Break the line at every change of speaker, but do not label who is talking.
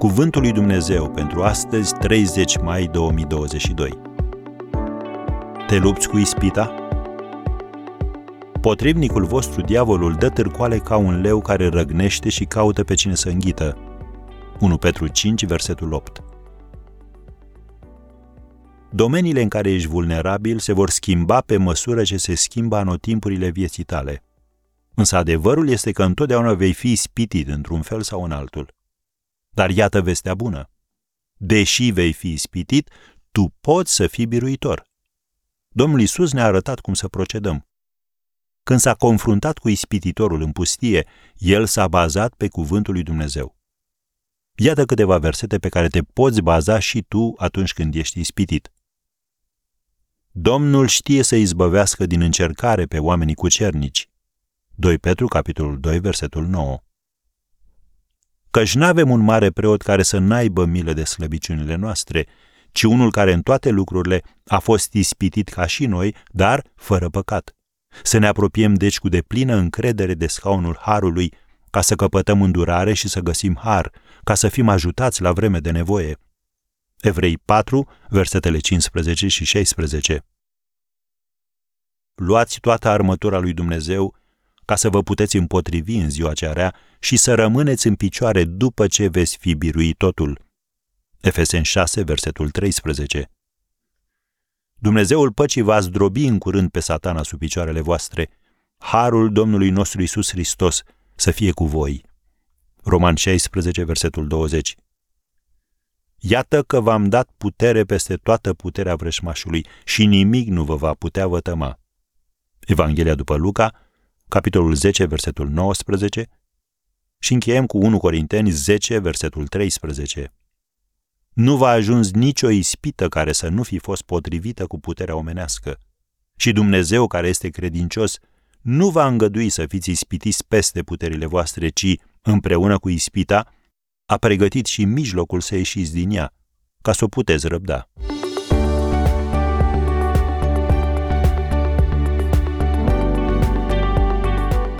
Cuvântul lui Dumnezeu pentru astăzi, 30 mai 2022. Te lupți cu ispita? Potrivnicul vostru, diavolul, dă târcoale ca un leu care răgnește și caută pe cine să înghită. 1 Petru 5, versetul 8. Domeniile în care ești vulnerabil se vor schimba pe măsură ce se schimbă anotimpurile vieții tale. Însă adevărul este că întotdeauna vei fi ispitit într-un fel sau în altul. Dar iată vestea bună. Deși vei fi ispitit, tu poți să fii biruitor. Domnul Isus ne-a arătat cum să procedăm. Când s-a confruntat cu ispititorul în pustie, el s-a bazat pe cuvântul lui Dumnezeu. Iată câteva versete pe care te poți baza și tu atunci când ești ispitit. Domnul știe să izbăvească din încercare pe oamenii cucernici. 2 Petru, capitolul 2, versetul 9 căci nu avem un mare preot care să n-aibă milă de slăbiciunile noastre, ci unul care în toate lucrurile a fost ispitit ca și noi, dar fără păcat. Să ne apropiem deci cu deplină încredere de scaunul Harului, ca să căpătăm îndurare și să găsim har, ca să fim ajutați la vreme de nevoie. Evrei 4, versetele 15 și 16 Luați toată armătura lui Dumnezeu ca să vă puteți împotrivi în ziua cea rea și să rămâneți în picioare după ce veți fi biruit totul. Efesen 6, versetul 13 Dumnezeul păcii va zdrobi în curând pe satana sub picioarele voastre. Harul Domnului nostru Isus Hristos să fie cu voi. Roman 16, versetul 20 Iată că v-am dat putere peste toată puterea vrășmașului și nimic nu vă va putea vătăma. Evanghelia după Luca, capitolul 10, versetul 19 și încheiem cu 1 Corinteni 10, versetul 13. Nu va ajuns nicio ispită care să nu fi fost potrivită cu puterea omenească. Și Dumnezeu, care este credincios, nu va îngădui să fiți ispitiți peste puterile voastre, ci, împreună cu ispita, a pregătit și mijlocul să ieșiți din ea, ca să o puteți răbda.